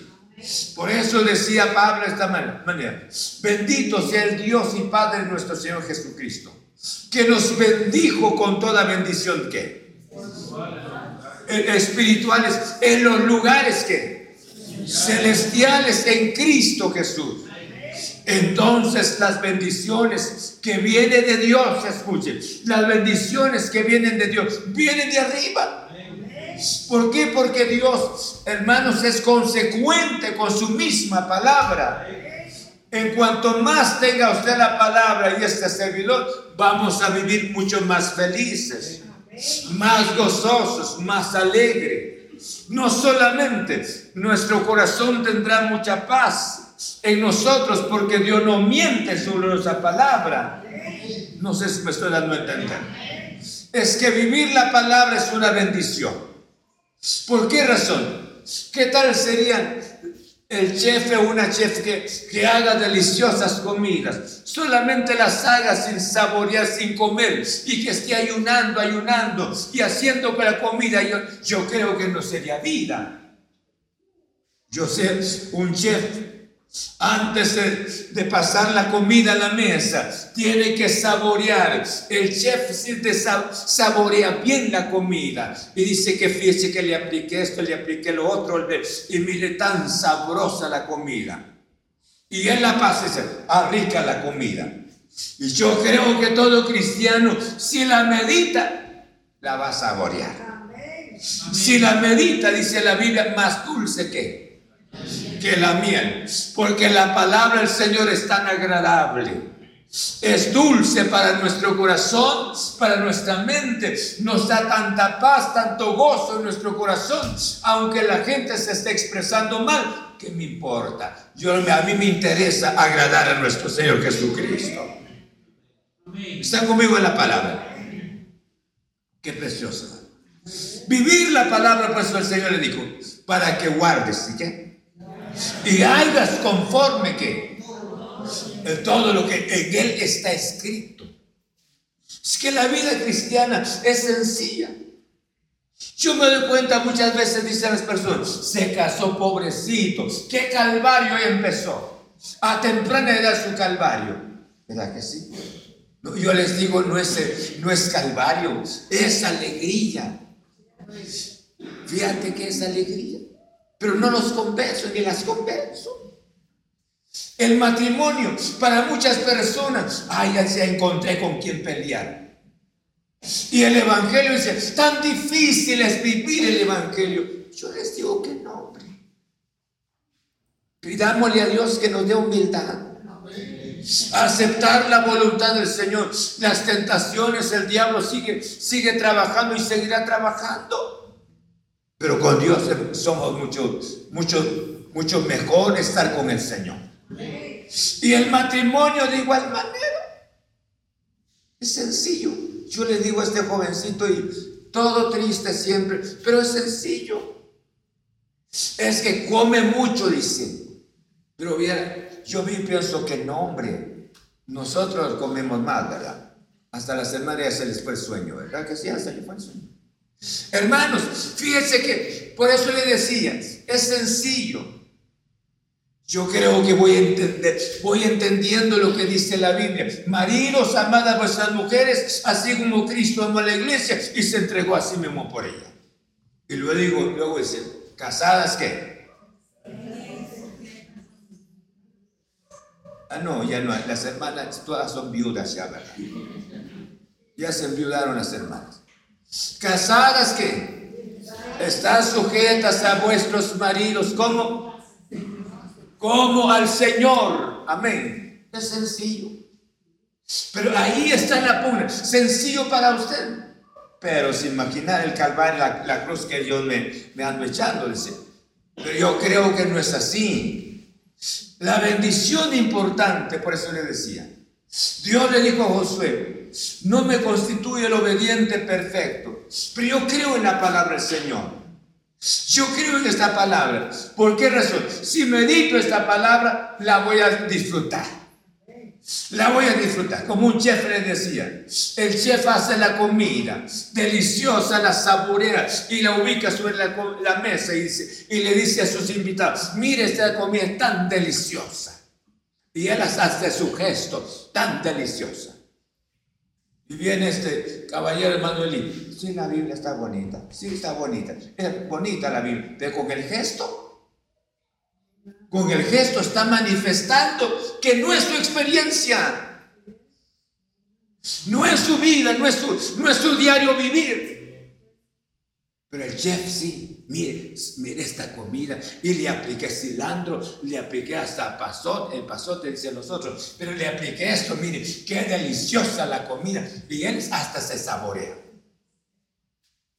Por eso decía Pablo esta manera, bendito sea el Dios y Padre nuestro Señor Jesucristo, que nos bendijo con toda bendición que espirituales en los lugares que celestiales en Cristo Jesús. Entonces las bendiciones que vienen de Dios, escuchen, las bendiciones que vienen de Dios, vienen de arriba. ¿Por qué? Porque Dios, hermanos, es consecuente con su misma palabra. En cuanto más tenga usted la palabra y este servidor, vamos a vivir mucho más felices, más gozosos, más alegres. No solamente nuestro corazón tendrá mucha paz en nosotros porque Dios no miente sobre nuestra palabra. No sé si me estoy dando a entender. Es que vivir la palabra es una bendición. ¿Por qué razón? ¿Qué tal serían el chef o una chef que, que haga deliciosas comidas, solamente las haga sin saborear, sin comer, y que esté ayunando, ayunando y haciendo la comida, yo, yo creo que no sería vida. Yo sé, un chef antes de, pasar la comida a la mesa, tiene que saborear. El chef siente saborea bien la comida y dice que fíjese que le apliqué esto, le apliqué lo otro, y mire tan sabrosa la comida. Y él la pasa y dice, ah, rica la comida. Y yo creo que todo cristiano, si la medita, la va a saborear. Si la medita, dice la Biblia, más dulce que que la miel, porque la palabra del Señor es tan agradable. Es dulce para nuestro corazón, para nuestra mente. Nos da tanta paz, tanto gozo en nuestro corazón. Aunque la gente se esté expresando mal, ¿qué me importa? Yo, a mí me interesa agradar a nuestro Señor Jesucristo. ¿Están conmigo en la palabra? Qué preciosa. vivir la palabra, por eso el Señor le dijo, para que guardes, ¿y qué? Y hagas conforme que todo lo que en él está escrito. Es que la vida cristiana es sencilla. Yo me doy cuenta muchas veces, dicen las personas, se casó pobrecito, qué calvario empezó. A temprana edad su calvario. ¿Verdad que sí? yo les digo, no es, no es calvario, es alegría. Fíjate que es alegría. Pero no los convenzo ni las convenzo. El matrimonio, para muchas personas, ay, ya se encontré con quien pelear. Y el Evangelio dice, tan difícil es vivir el Evangelio. Yo les digo que no. Pidámosle a Dios que nos dé humildad. Aceptar la voluntad del Señor. Las tentaciones, el diablo sigue, sigue trabajando y seguirá trabajando. Pero con Dios somos mucho, mucho, mucho mejor estar con el Señor. Y el matrimonio de igual manera. Es sencillo. Yo le digo a este jovencito y todo triste siempre, pero es sencillo. Es que come mucho, dice. Pero bien, yo vi pienso que no, hombre. Nosotros comemos más, ¿verdad? Hasta las hermanas se les fue el sueño, ¿verdad? Que sí, hasta le fue el sueño. Hermanos, fíjense que por eso le decía, es sencillo. Yo creo que voy, a entender, voy entendiendo lo que dice la Biblia. Maridos, amad a vuestras mujeres, así como Cristo amó a la iglesia y se entregó a sí mismo por ella. Y luego digo, luego dice, ¿casadas qué? Ah, no, ya no, las hermanas todas son viudas ya, ¿verdad? Ya se enviudaron las hermanas. ¿Casadas qué? Están sujetas a vuestros maridos, ¿cómo? como al Señor. Amén. Es sencillo. Pero ahí está la pugna. Sencillo para usted. Pero sin imaginar el calvario, la, cruz que Dios me, me ando echando. Pero yo creo que no es así. La bendición importante, por eso le decía. Dios le dijo a Josué, no me constituye el obediente perfecto, pero yo creo en la palabra del Señor. Yo creo en esta palabra. ¿Por qué razón? Si medito esta palabra, la voy a disfrutar. La voy a disfrutar. Como un chef le decía, el chef hace la comida deliciosa, la saborea y la ubica sobre la, mesa y, y le dice a sus invitados, mire esta comida es tan deliciosa. Y él hace su gesto tan deliciosa. Y viene este caballero Manuelín. Sí, la Biblia está bonita. Sí, está bonita. Es bonita la Biblia. Pero con el gesto, con el gesto está manifestando que no es su experiencia. No es su vida, no es su, no es su diario vivir. Pero el chef sí mire, mire esta comida. Y le apliqué cilantro, le apliqué hasta pasote, el pasote dice nosotros, pero le apliqué esto, mire, qué deliciosa la comida. Y él hasta se saborea.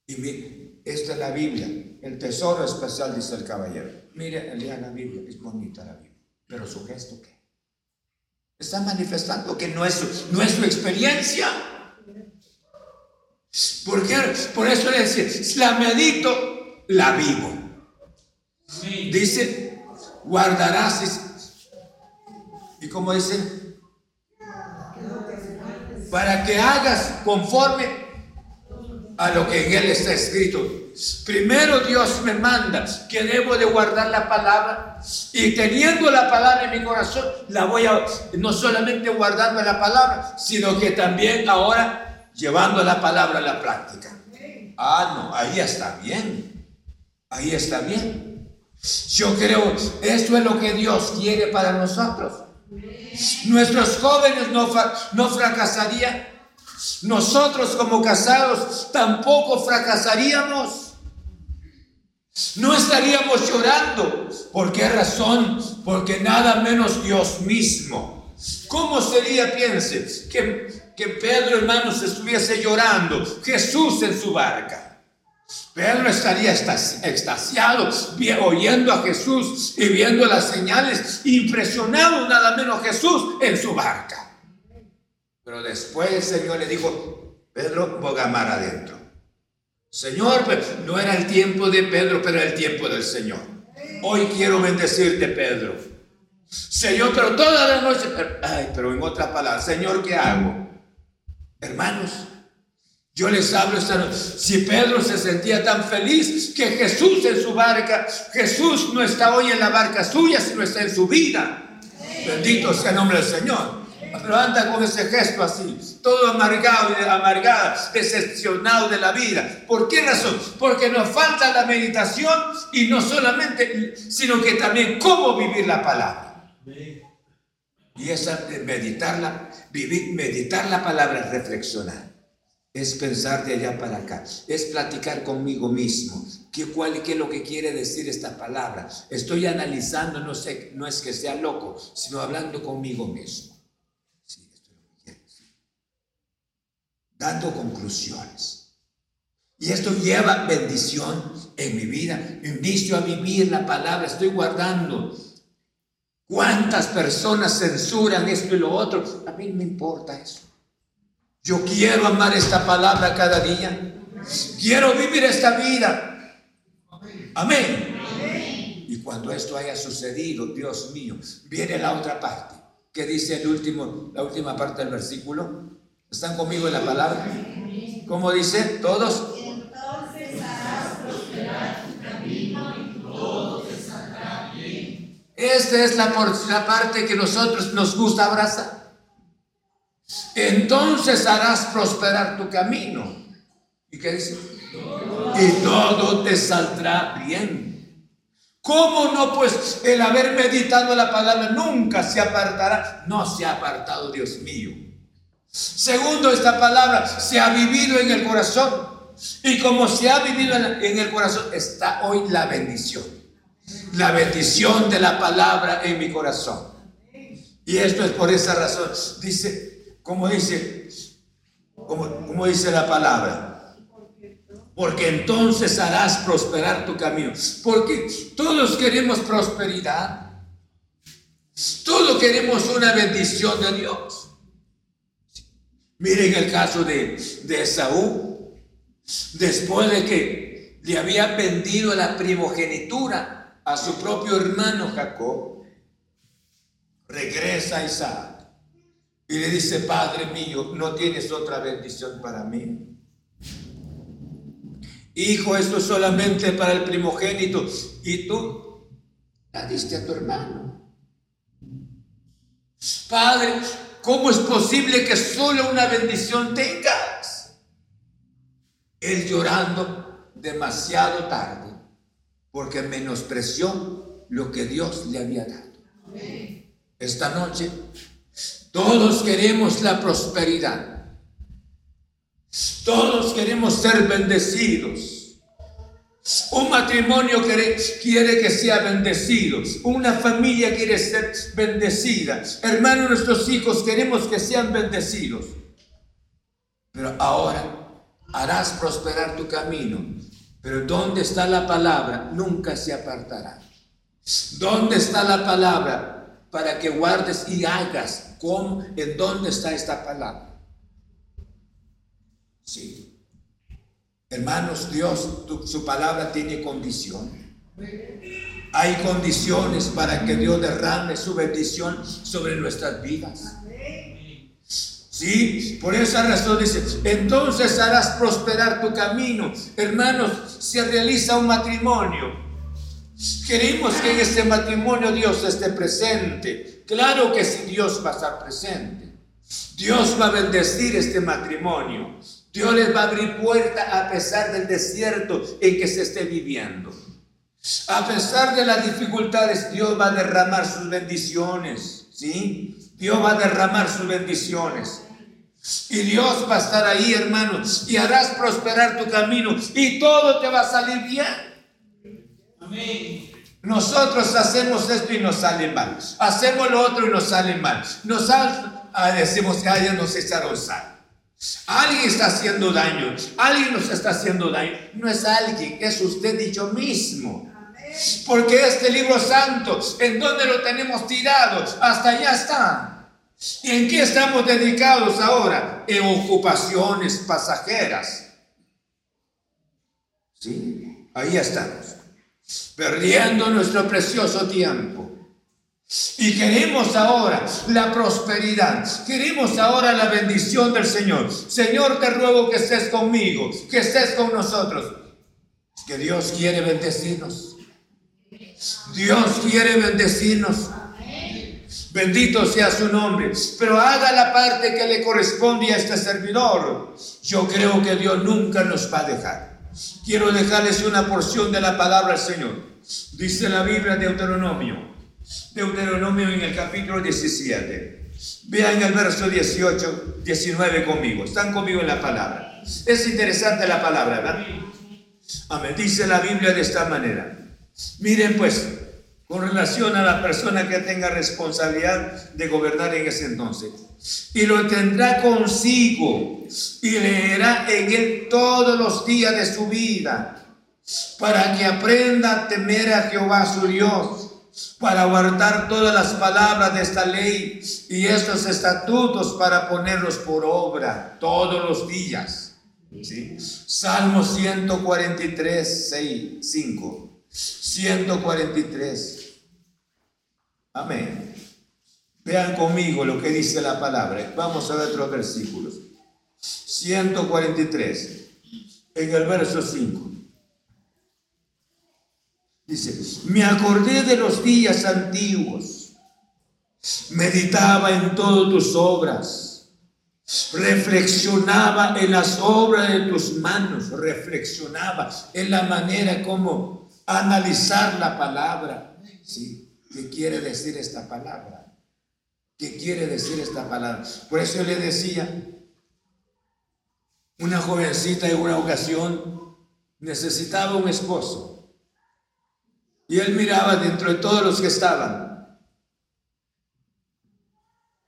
Y mire, esta es la Biblia, el tesoro especial, dice el caballero. Mire, lea la Biblia, es bonita la Biblia, pero su gesto qué? Está manifestando que no es, no es su experiencia. ¿Por? Por eso le decía, la la vivo. Dice, guardarás. ¿Y como dice? Para que hagas conforme a lo que en él está escrito. Primero Dios me manda que debo de guardar la palabra y teniendo la palabra en mi corazón, la voy a, no solamente guardando la palabra, sino que también ahora llevando la palabra a la práctica. Ah, no, ahí está bien. Ahí está bien. Yo creo, esto es lo que Dios quiere para nosotros. Nuestros jóvenes no, fracasarían. Nosotros como casados tampoco fracasaríamos. No estaríamos llorando. ¿Por qué razón? Porque nada menos Dios mismo. ¿Cómo sería, piense, que, que Pedro, hermanos, estuviese llorando? Jesús en su barca. Pedro estaría extasiado oyendo a Jesús y viendo las señales, impresionado nada menos Jesús en su barca. Pero después el Señor le dijo, Pedro, boga mar adentro. Señor, no era el tiempo de Pedro, pero era el tiempo del Señor. Hoy quiero bendecirte, Pedro. Señor, pero toda la noche, ay, pero en otras palabras, Señor, ¿qué hago? Hermanos, yo les hablo esta noche. Si Pedro se sentía tan feliz que Jesús en su barca, Jesús no está hoy en la barca suya, sino está en su vida. Bendito sea el nombre del Señor. Pero anda con ese gesto así, todo amargado y amargado, decepcionado de la vida. ¿Por qué razón? Porque nos falta la meditación y no solamente, sino que también cómo vivir la palabra. Y esa meditarla, vivir, meditar la palabra reflexionar. Es pensar de allá para acá, es platicar conmigo mismo. ¿Qué, cuál, ¿Qué es lo que quiere decir esta palabra? Estoy analizando, no, sé, no es que sea loco, sino hablando conmigo mismo. dando conclusiones. Y esto lleva bendición en mi vida. Inicio a vivir la palabra, estoy guardando. ¿Cuántas personas censuran esto y lo otro? A mí me importa eso. Yo quiero amar esta palabra cada día. Quiero vivir esta vida. Amén. Y cuando esto haya sucedido, Dios mío, viene la otra parte. ¿Qué dice el último, la última parte del versículo? ¿Están conmigo en la palabra? ¿Cómo dice? ¿Todos? Entonces harás prosperar tu camino y todo bien. Esta es la, la parte que nosotros nos gusta abrazar. Entonces harás prosperar tu camino. ¿Y qué dice? Y todo te saldrá bien. ¿Cómo no? Pues el haber meditado la palabra nunca se apartará. No se ha apartado, Dios mío. Segundo, esta palabra se ha vivido en el corazón. Y como se ha vivido en el corazón, está hoy la bendición. La bendición de la palabra en mi corazón. Y esto es por esa razón. Dice, como dice, como, dice la palabra. Porque entonces harás prosperar tu camino. Porque todos queremos prosperidad. Todos queremos una bendición de Dios. Miren el caso de, de Esaú. Después de que le había vendido la primogenitura a su propio hermano Jacob, regresa Isaac y le dice, Padre mío, ¿no tienes otra bendición para mí? Hijo, esto es solamente para el primogénito y tú la diste a tu hermano. Padre, ¿Cómo es posible que solo una bendición tengas? Él llorando demasiado tarde porque menospreció lo que Dios le había dado. Esta noche todos queremos la prosperidad. Todos queremos ser bendecidos. Un matrimonio quiere, quiere, que sea bendecido. Una familia quiere ser bendecida. Hermanos, nuestros hijos queremos que sean bendecidos. Pero ahora harás prosperar tu camino. Pero ¿dónde está la palabra? Nunca se apartará. ¿Dónde está la palabra para que guardes y hagas? ¿En dónde está esta palabra? Sí. Hermanos, Dios, su palabra tiene condición. Hay condiciones para que Dios derrame su bendición sobre nuestras vidas. Sí, por esa razón dice, entonces harás prosperar tu camino. Hermanos, se realiza un matrimonio. Queremos que en este matrimonio Dios esté presente. Claro que si Dios va a estar presente. Dios va a bendecir este matrimonio. Dios les va a abrir puerta a pesar del desierto en que se esté viviendo. A pesar de las dificultades, Dios va a derramar sus bendiciones. ¿Sí? Dios va a derramar sus bendiciones. Y Dios va a estar ahí, hermanos, y harás prosperar tu camino y todo te va a salir bien. Amén. Nosotros hacemos esto y nos sale mal. Hacemos lo otro y nos sale mal. Nos ah, decimos que ya nos echaron sal. Alguien está haciendo daño, alguien nos está haciendo daño. No es alguien, es usted y yo mismo. Porque este libro santo, ¿en dónde lo tenemos tirado? Hasta allá está. ¿Y en qué estamos dedicados ahora? En ocupaciones pasajeras. ¿Sí? Ahí estamos. Perdiendo nuestro precioso tiempo. Y queremos ahora la prosperidad, queremos ahora la bendición del Señor. Señor, te ruego que estés conmigo, que estés con nosotros. que Dios quiere bendecirnos. Dios quiere bendecirnos. Bendito sea su nombre. Pero haga la parte que le corresponde a este servidor. Yo creo que Dios nunca nos va a dejar. Quiero dejarles una porción de la palabra del Señor. Dice la Biblia de Deuteronomio. Deuteronomio en el capítulo 17. Vean el verso 18, 19 conmigo. Están conmigo en la palabra. Es interesante la palabra, ¿verdad? Amén. Dice la Biblia de esta manera. Miren pues, con relación a la persona que tenga responsabilidad de gobernar en ese entonces. Y lo tendrá consigo y leerá en él todos los días de su vida, para que aprenda a temer a Jehová su Dios, para guardar todas las palabras de esta ley y estos estatutos para ponerlos por obra todos los días. ¿Sí? Salmo 143, 6, 5. 143. Amén. Vean conmigo lo que dice la palabra. Vamos a ver otros versículos. 143, en el verso 5. Dice, me acordé de los días antiguos, meditaba en todas tus obras, reflexionaba en las obras de tus manos, reflexionaba en la manera como analizar la palabra. ¿sí? ¿Qué quiere decir esta palabra? ¿Qué quiere decir esta palabra? Por eso le decía, una jovencita en una ocasión necesitaba un esposo. Y él miraba dentro de todos los que estaban.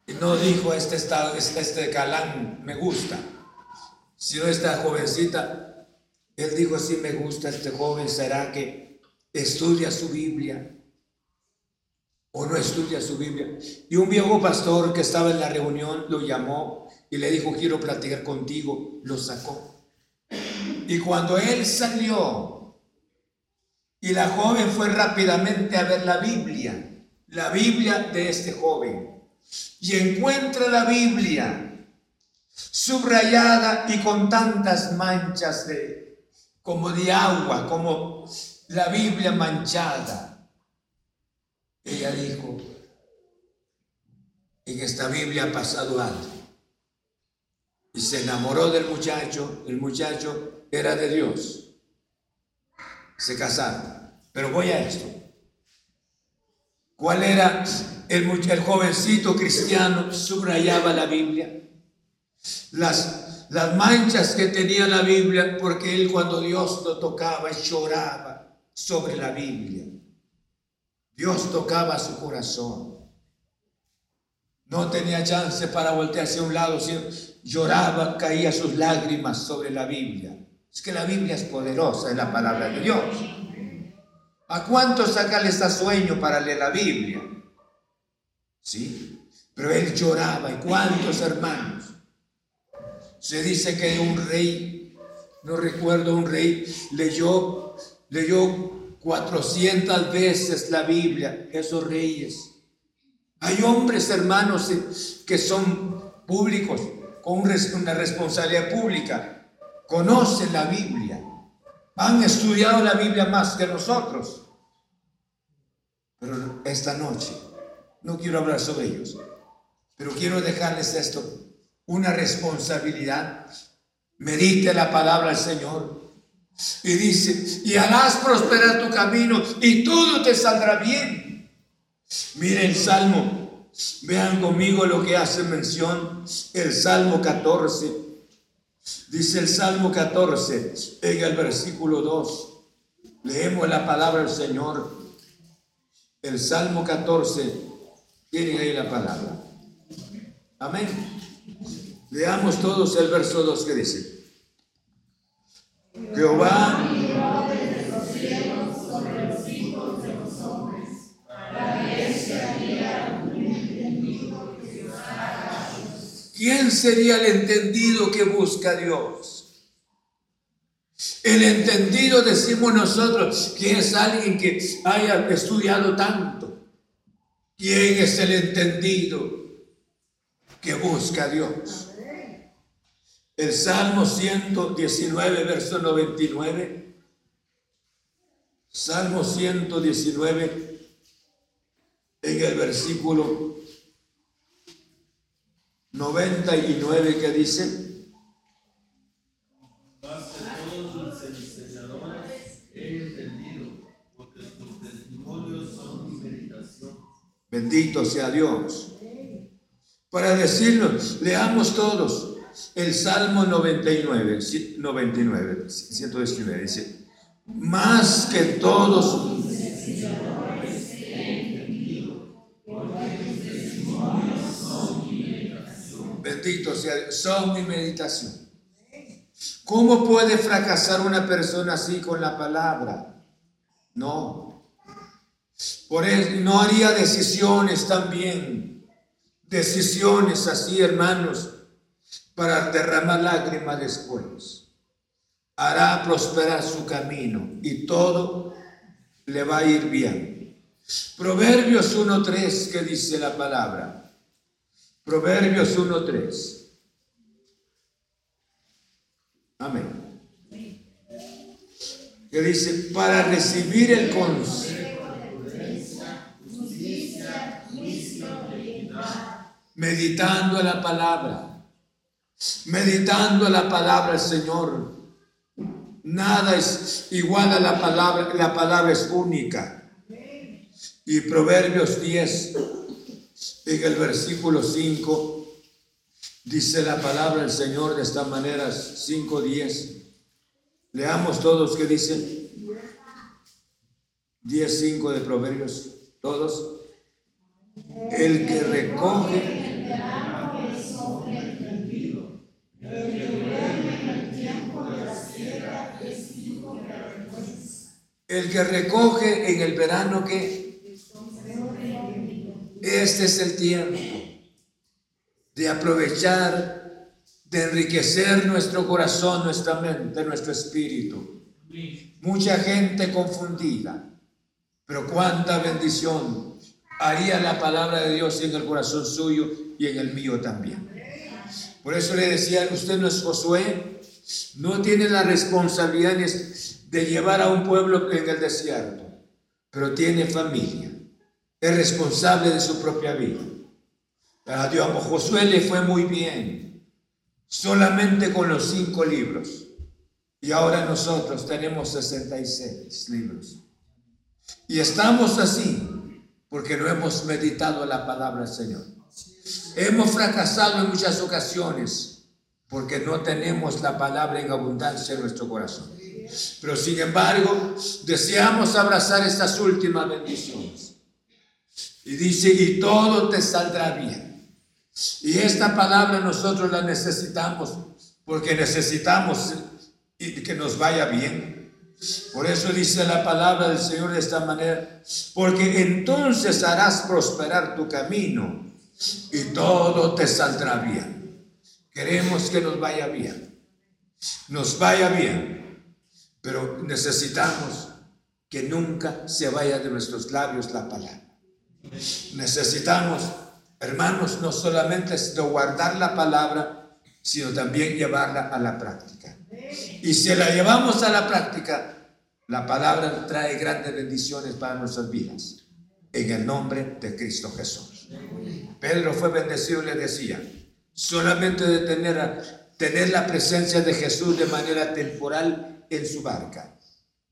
Y no dijo, este, está, este calán me gusta. Sino esta jovencita, él dijo, si me gusta este joven, será que estudia su Biblia, o no estudia su Biblia. Y un viejo pastor que estaba en la reunión lo llamó y le dijo, quiero platicar contigo. Lo sacó. Y cuando él salió y la joven fue rápidamente a ver la Biblia, la Biblia de este joven, y encuentra la Biblia subrayada y con tantas manchas de como de agua, como la Biblia manchada ella dijo, en esta Biblia ha pasado algo. Y se enamoró del muchacho, el muchacho era de Dios. Se casaron. Pero voy a esto. ¿Cuál era el, el jovencito cristiano? Subrayaba la Biblia. Las, las manchas que tenía la Biblia, porque él cuando Dios lo tocaba lloraba sobre la Biblia. Dios tocaba su corazón. No tenía chance para voltearse a un lado, lloraba, caía sus lágrimas sobre la Biblia. Es que la Biblia es poderosa, es la palabra de Dios. ¿A cuántos acá les da sueño para leer la Biblia? Sí, pero él lloraba. ¿Y cuántos hermanos? Se dice que un rey, no recuerdo, un rey leyó, leyó 400 veces la Biblia, esos reyes. Hay hombres, hermanos, eh, que son públicos, con una responsabilidad pública, conocen la Biblia, han estudiado la Biblia más que nosotros. Pero esta noche no quiero hablar sobre ellos, pero quiero dejarles esto, una responsabilidad. Medite la palabra del Señor, y dice, y harás prosperar tu camino y todo te saldrá bien. Miren el Salmo, vean conmigo lo que hace mención el Salmo 14. Dice el Salmo 14 en el versículo 2. Leemos la palabra del Señor. El Salmo 14. Tienen ahí la palabra. Amén. Leamos todos el verso 2 que dice. Jehová ¿Quién sería el entendido que busca a Dios? El entendido decimos nosotros que es alguien que haya estudiado tanto. ¿Quién es el entendido que busca a Dios? El Salmo 119, verso 99. Salmo 119, en el versículo 99 que dice, Bendito sea Dios. Para decirnos, leamos todos el Salmo 99, 99, 119, dice, más que todos Son mi meditación. ¿Cómo puede fracasar una persona así con la palabra? No, por eso no haría decisiones también, decisiones así, hermanos, para derramar lágrimas después. Hará prosperar su camino y todo le va a ir bien. Proverbios 1.3, que dice la palabra. Proverbios 1.3. Amén. Que dice, para recibir el consejo meditando la palabra, meditando la palabra Señor. Nada es igual a la palabra, la palabra es única. Y Proverbios 10, en el versículo 5, dice la palabra del Señor de esta manera, 5.10. Leamos todos que dice 10.5 de Proverbios, todos. El que recoge el que recoge en el verano que este es el tiempo de aprovechar, de enriquecer nuestro corazón, nuestra mente, nuestro espíritu. Mucha gente confundida, pero cuánta bendición haría la palabra de Dios en el corazón suyo y en el mío también. Por eso le decía, usted no es Josué, no tiene la responsabilidad de llevar a un pueblo en el desierto, pero tiene familia, es responsable de su propia vida. A Dios, a Josué le fue muy bien, solamente con los cinco libros. Y ahora nosotros tenemos 66 libros. Y estamos así porque no hemos meditado la palabra del Señor. Hemos fracasado en muchas ocasiones porque no tenemos la palabra en abundancia en nuestro corazón. Pero sin embargo, deseamos abrazar estas últimas bendiciones. Y dice, y todo te saldrá bien. Y esta palabra nosotros la necesitamos porque necesitamos que nos vaya bien. Por eso dice la palabra del Señor de esta manera, porque entonces harás prosperar tu camino y todo te saldrá bien. Queremos que nos vaya bien, nos vaya bien, pero necesitamos que nunca se vaya de nuestros labios la palabra. Necesitamos, hermanos, no solamente guardar la palabra, sino también llevarla a la práctica. Y si la llevamos a la práctica, la palabra trae grandes bendiciones para nuestras vidas. En el nombre de Cristo Jesús. Pedro fue bendecido y le decía, solamente de tener, tener la presencia de Jesús de manera temporal en su barca,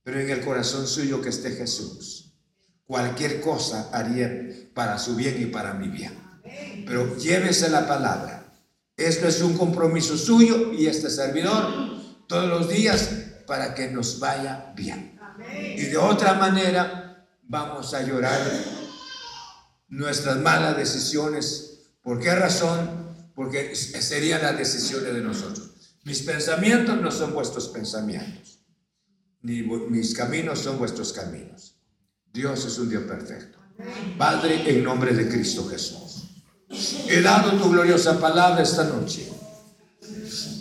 pero en el corazón suyo que esté Jesús. Cualquier cosa haría para su bien y para mi bien. Pero llévese la palabra. Esto es un compromiso suyo y este servidor todos los días para que nos vaya bien. Y de otra manera vamos a llorar nuestras malas decisiones. ¿Por qué razón? Porque serían las decisiones de nosotros. Mis pensamientos no son vuestros pensamientos, ni mis caminos son vuestros caminos. Dios es un Dios perfecto. Padre, en nombre de Cristo Jesús, he dado tu gloriosa palabra esta noche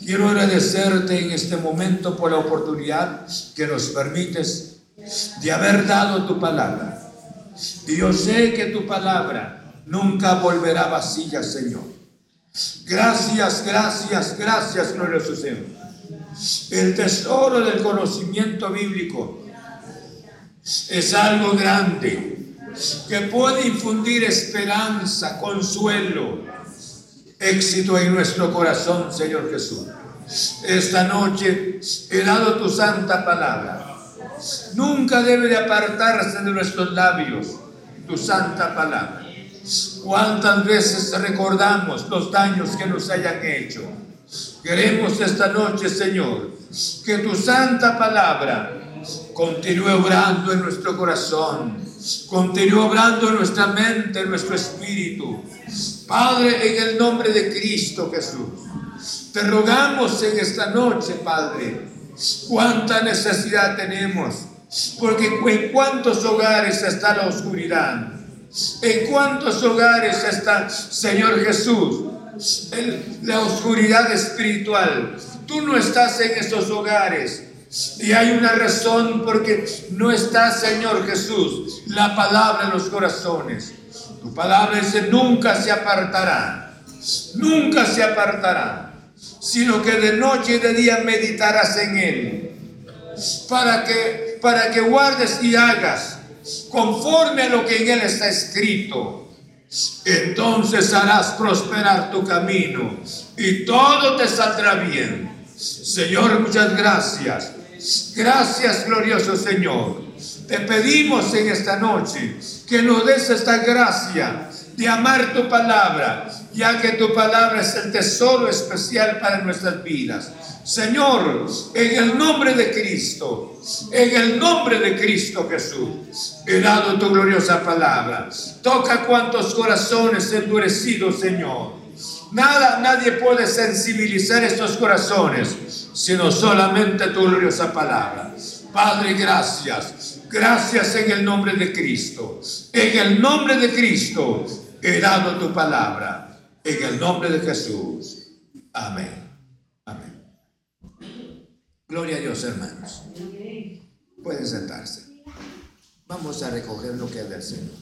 Quiero agradecerte en este momento por la oportunidad que nos permites de haber dado tu palabra. Y yo sé que tu palabra nunca volverá vacía, Señor. Gracias, gracias, gracias, glorioso Señor. El tesoro del conocimiento bíblico es algo grande que puede infundir esperanza, consuelo, éxito en nuestro corazón, Señor Jesús. Esta noche he dado tu santa palabra. Nunca debe de apartarse de nuestros labios tu santa palabra. ¿Cuántas veces recordamos los daños que nos hayan hecho? Queremos esta noche, Señor, que tu santa palabra continúe obrando en nuestro corazón, continúe obrando en nuestra mente, en nuestro espíritu. Padre, en el nombre de Cristo Jesús, te rogamos en esta noche, Padre, cuánta necesidad tenemos, porque en cuántos hogares está la oscuridad, en cuántos hogares está, Señor Jesús, la oscuridad espiritual. Tú no estás en esos hogares. Y hay una razón porque no está, Señor Jesús, la palabra en los corazones. Tu palabra dice, nunca se apartará, nunca se apartará, sino que de noche y de día meditarás en él, para que, para que guardes y hagas conforme a lo que en él está escrito. Entonces harás prosperar tu camino y todo te saldrá bien. Señor, muchas gracias. Gracias, glorioso Señor. Te pedimos en esta noche que nos des esta gracia de amar tu palabra, ya que tu palabra es el tesoro especial para nuestras vidas. Señor, en el nombre de Cristo, en el nombre de Cristo Jesús, he dado tu gloriosa palabra. Toca cuantos corazones endurecidos, Señor. Nada, nadie puede sensibilizar estos corazones, sino solamente tu gloriosa palabra. Padre, gracias. Gracias en el nombre de Cristo. En el nombre de Cristo he dado tu palabra. En el nombre de Jesús. Amén. Gloria a Dios, hermanos. Pueden sentarse. Vamos a recoger lo que ha del Señor.